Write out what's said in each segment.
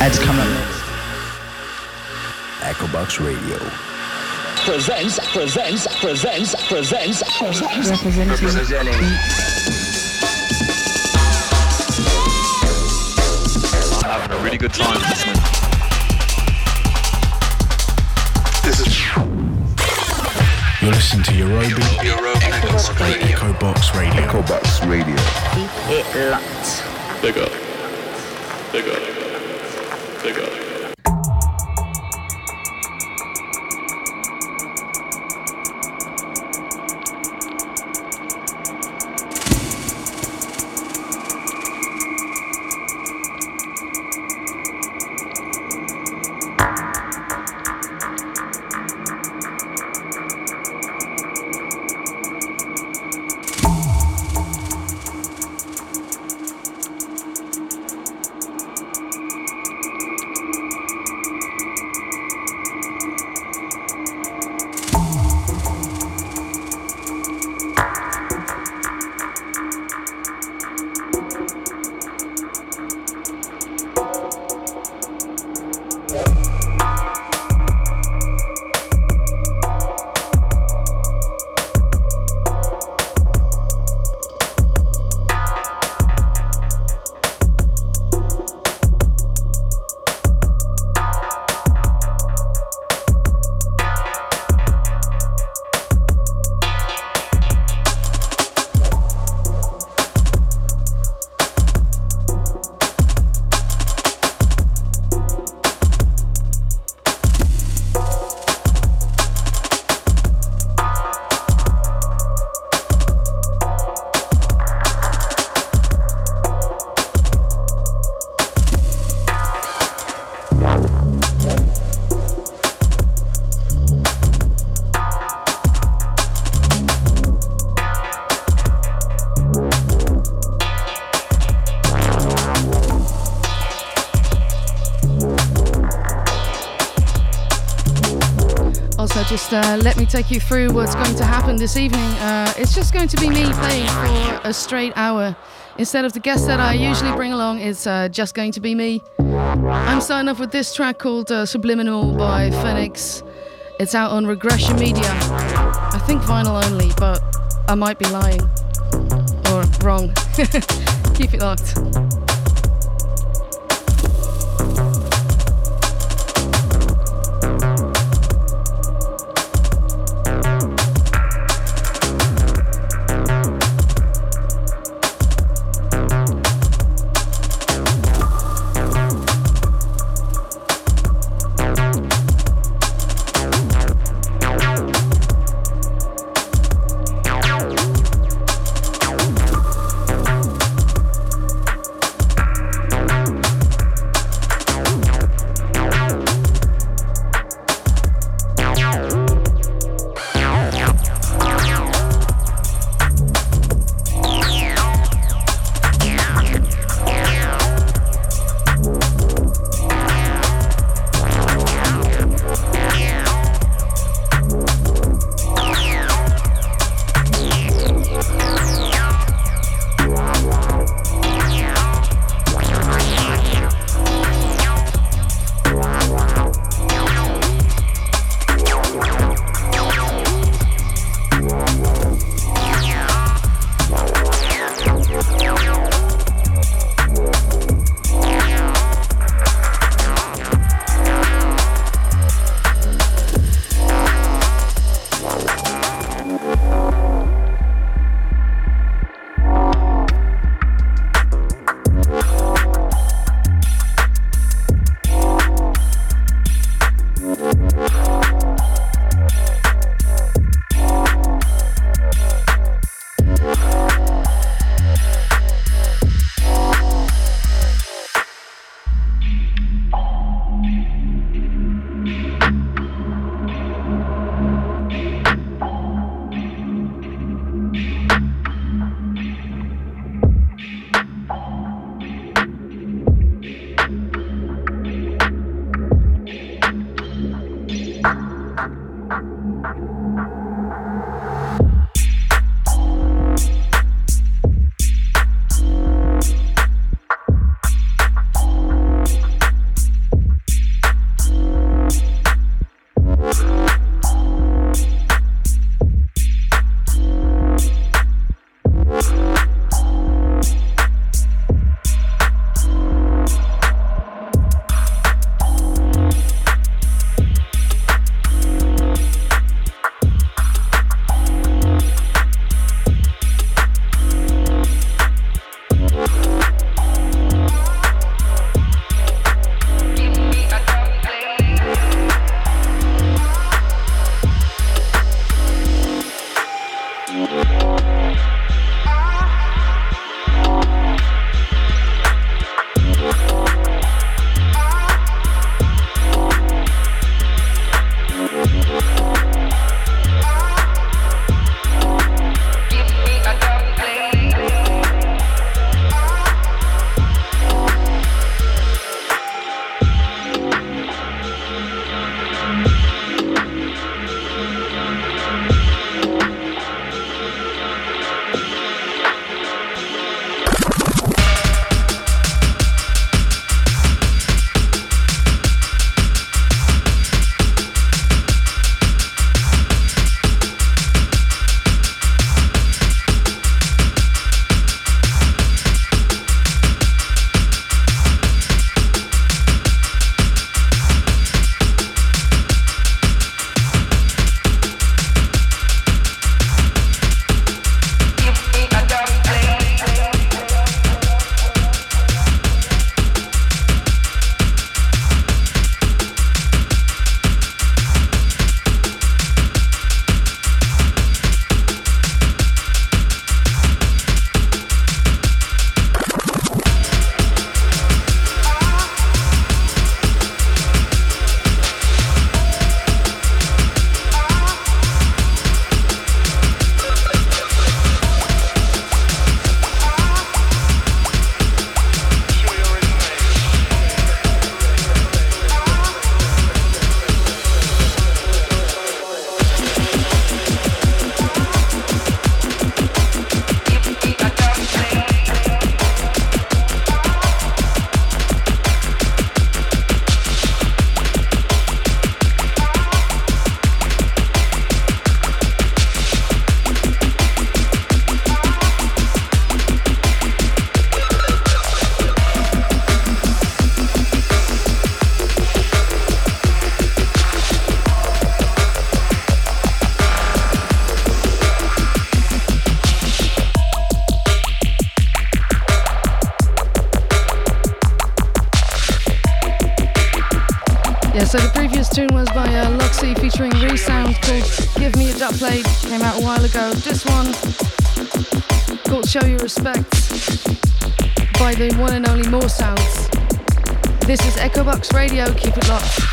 Ed's coming up next. Echobox Radio. Presents, presents, presents, presents, presents. Representing. I'm having a really good time listening. This is You're listening to Yorobi Europa Echobox Radio. Echobox Radio. Keep it locked. Big up. Big up. Big just uh, let me take you through what's going to happen this evening. Uh, it's just going to be me playing for a straight hour. Instead of the guests that I usually bring along, it's uh, just going to be me. I'm starting off with this track called uh, Subliminal by Phoenix. It's out on Regression Media. I think vinyl only, but I might be lying. Or wrong. Keep it locked. Respect by the one and only Moresounds. This is Echobox Radio, keep it locked.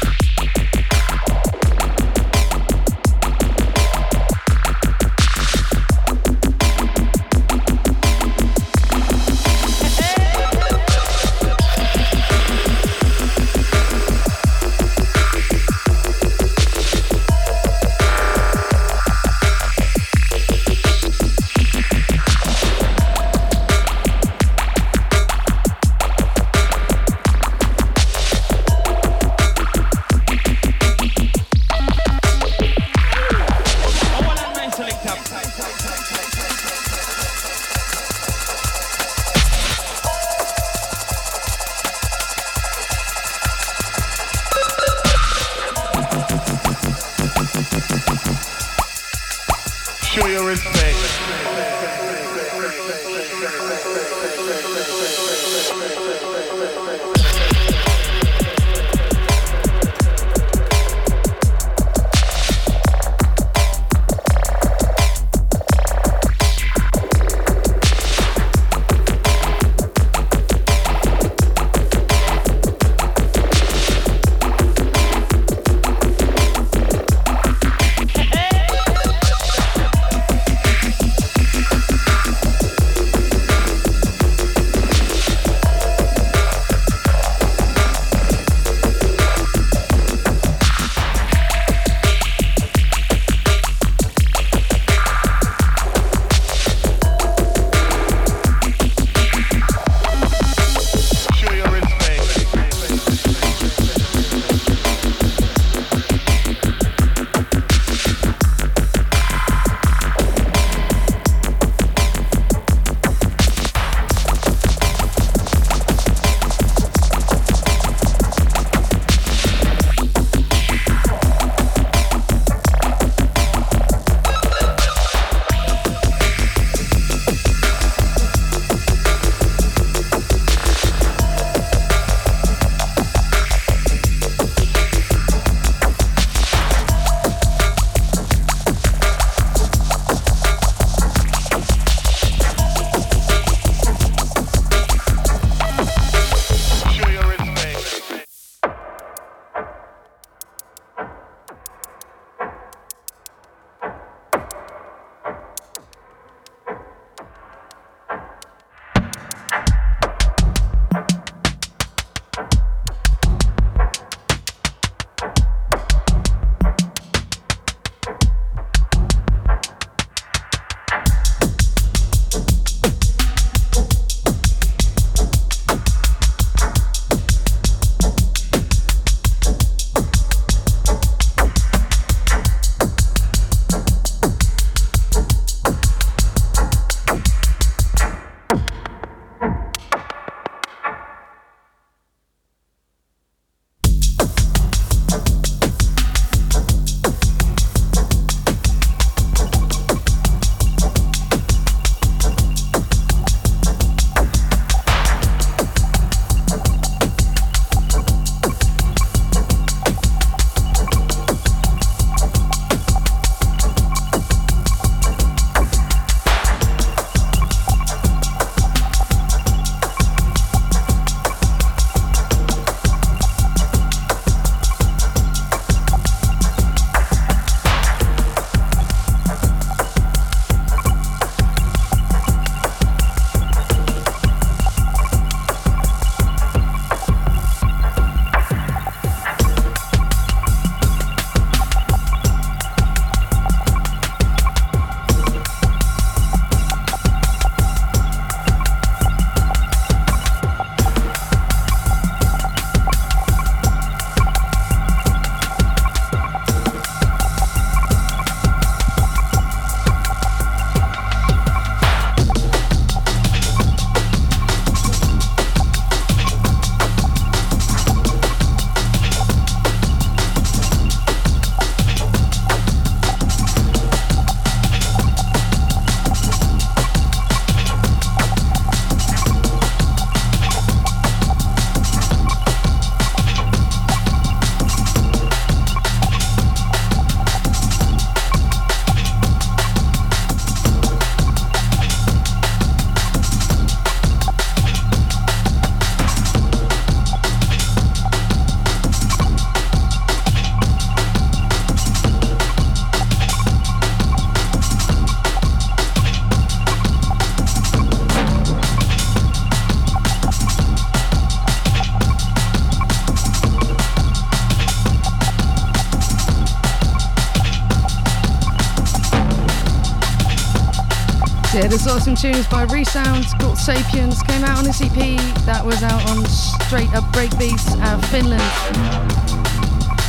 Yeah, there's awesome tunes by Resound called Sapiens. Came out on this EP that was out on Straight Up Breakbeats out of Finland.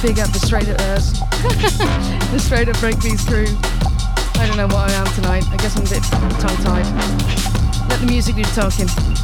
Big up the Straight Up uh, the Straight Up Breakbeats crew. I don't know what I am tonight. I guess I'm a bit tongue tied. Let the music do the talking.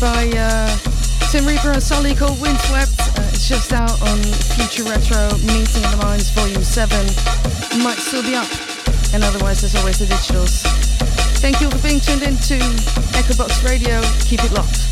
By uh, Tim Reaper and Sully called Windswept. Uh, it's just out on Future Retro Meeting of the Minds Volume 7. Might still be up. And otherwise, there's always the digitals. Thank you for being tuned in to Echobox Radio. Keep it locked.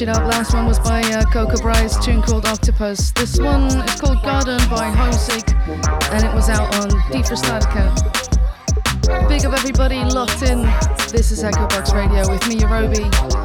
It up. Last one was by uh, Coco Bryce, tune called Octopus. This one is called Garden by Homesick, and it was out on Deep Statica. Big up everybody locked in. This is Echobox Radio with me, Yorobi.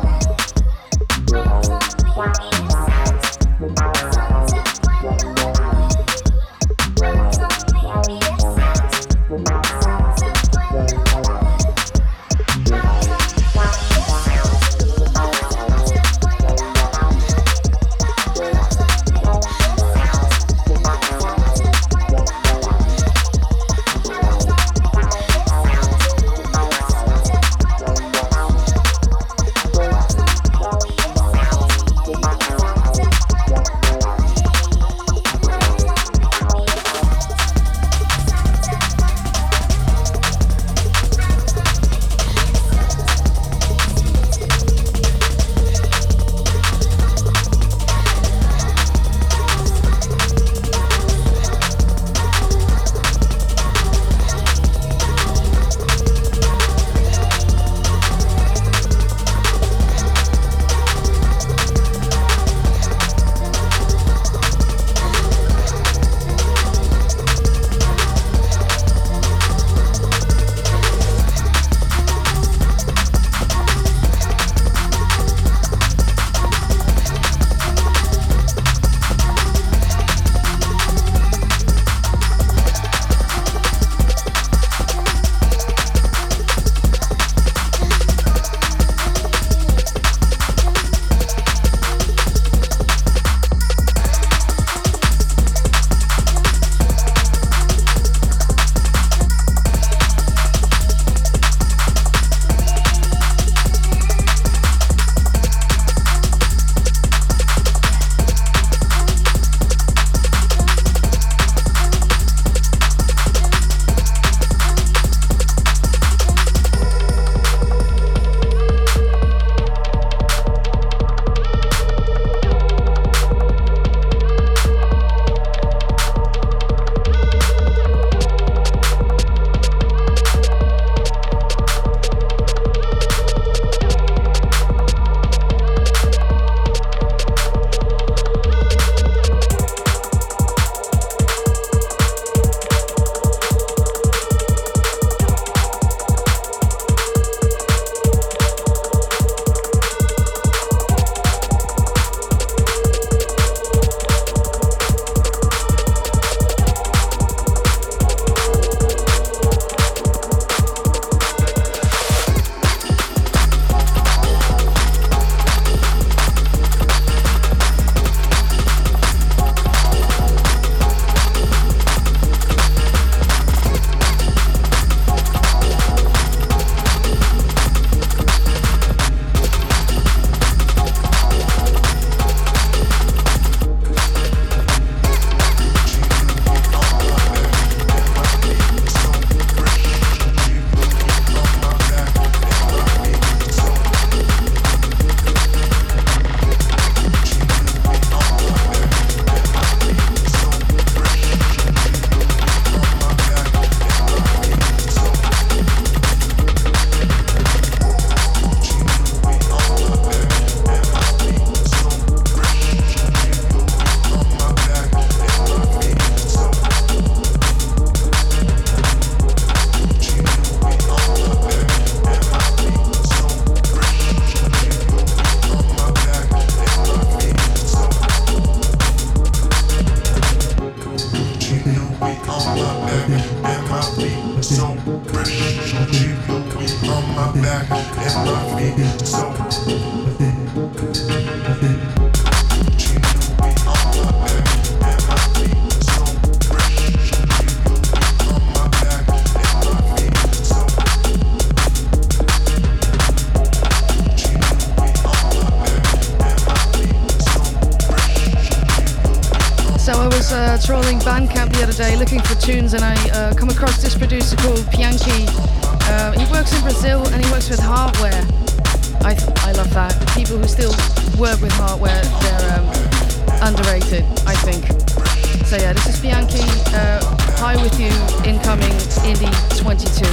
So yeah, this is Bianchi. Uh, high with you, incoming Indie 22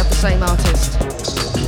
of the same artist.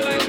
Bye.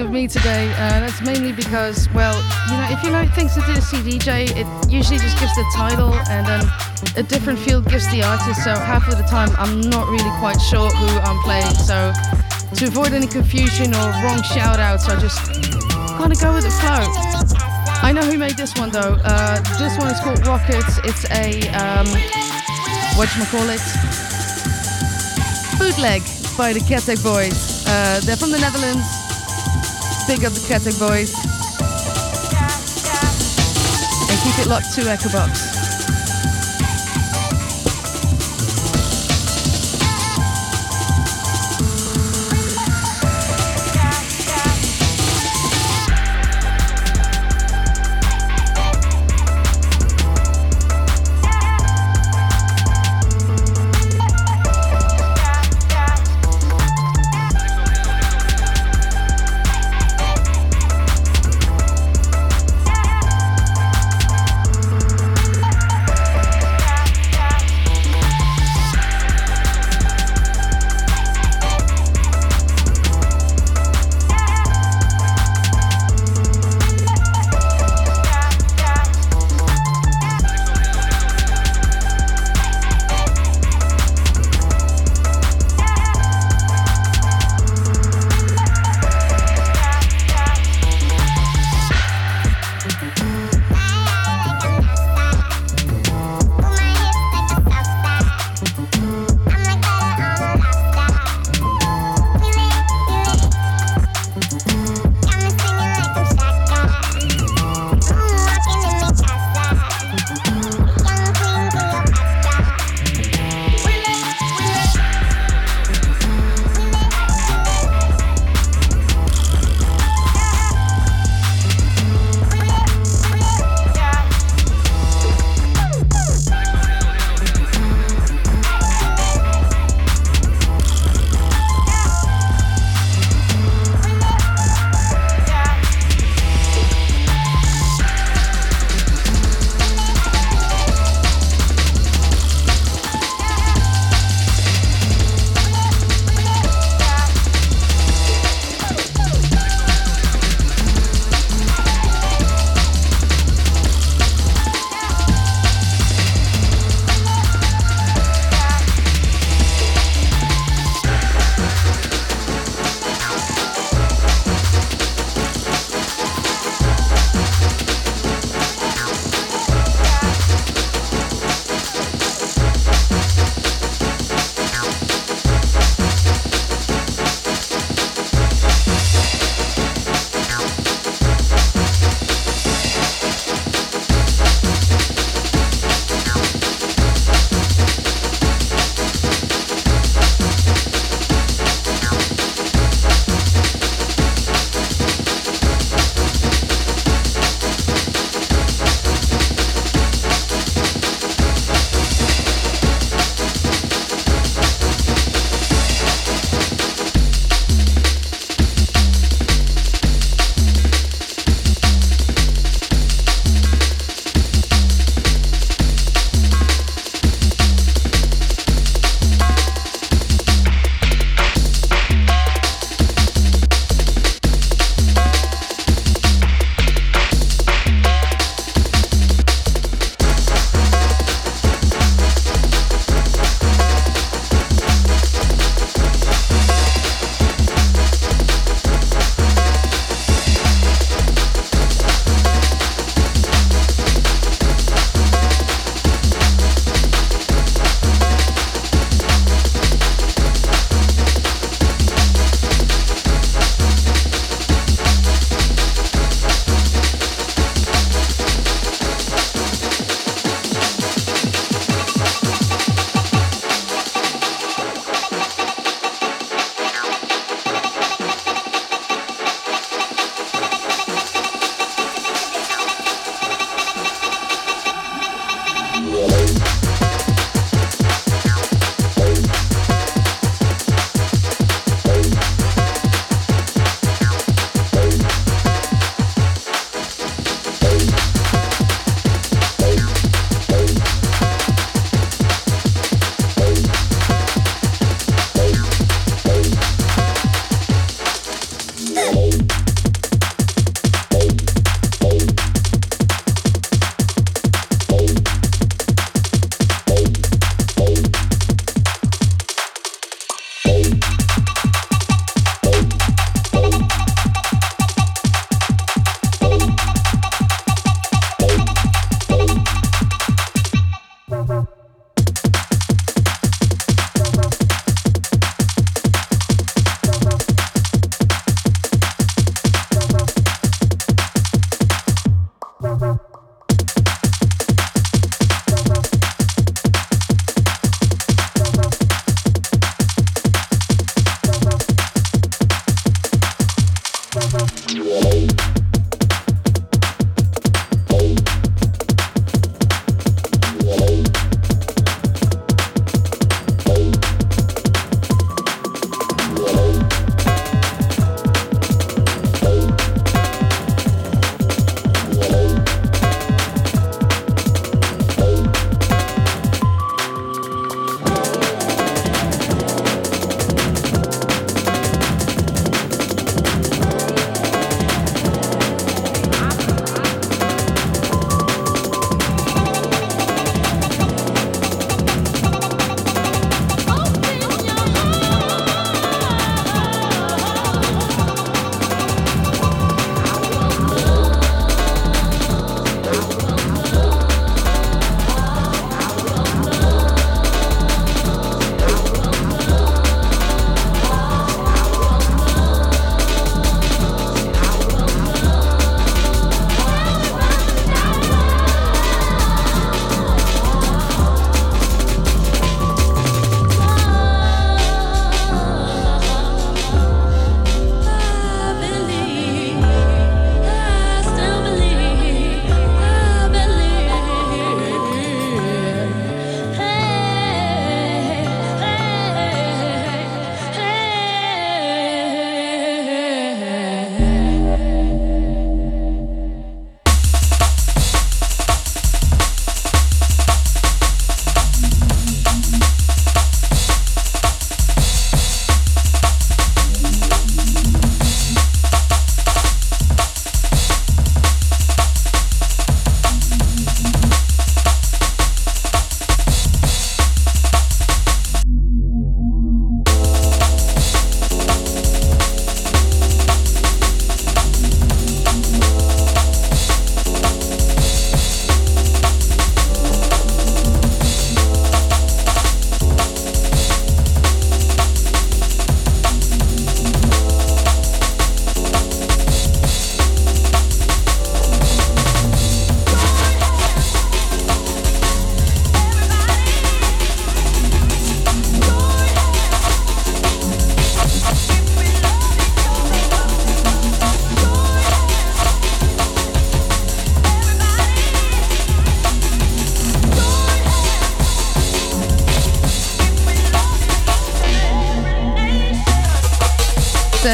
Of me today. Uh, that's mainly because, well, you know, if you like things to do a CDJ, it usually just gives the title and then a different field gives the artist. So half of the time, I'm not really quite sure who I'm playing. So to avoid any confusion or wrong shout outs, I just kind of go with the flow. I know who made this one though. Uh, this one is called Rockets. It's a, um, whatchamacallit? Bootleg by the Ketek Boys. Uh, they're from the Netherlands. Big up the Ketek Boys. And keep it locked to Echobox.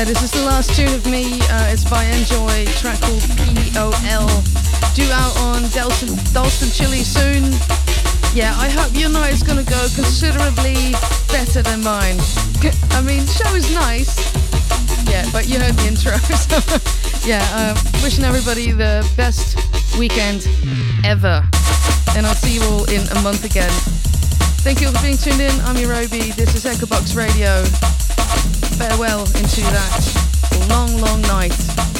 Said, this is the last tune of me. Uh, it's by Enjoy, track called POL. Due out on Dalston, Dalston Chili soon. Yeah, I hope your night is gonna go considerably better than mine. I mean, show is nice. Yeah, but you heard the intro. So, yeah, uh, wishing everybody the best weekend ever. And I'll see you all in a month again. Thank you all for being tuned in. I'm Yorobi. This is Echobox Radio. Farewell into that long, long night.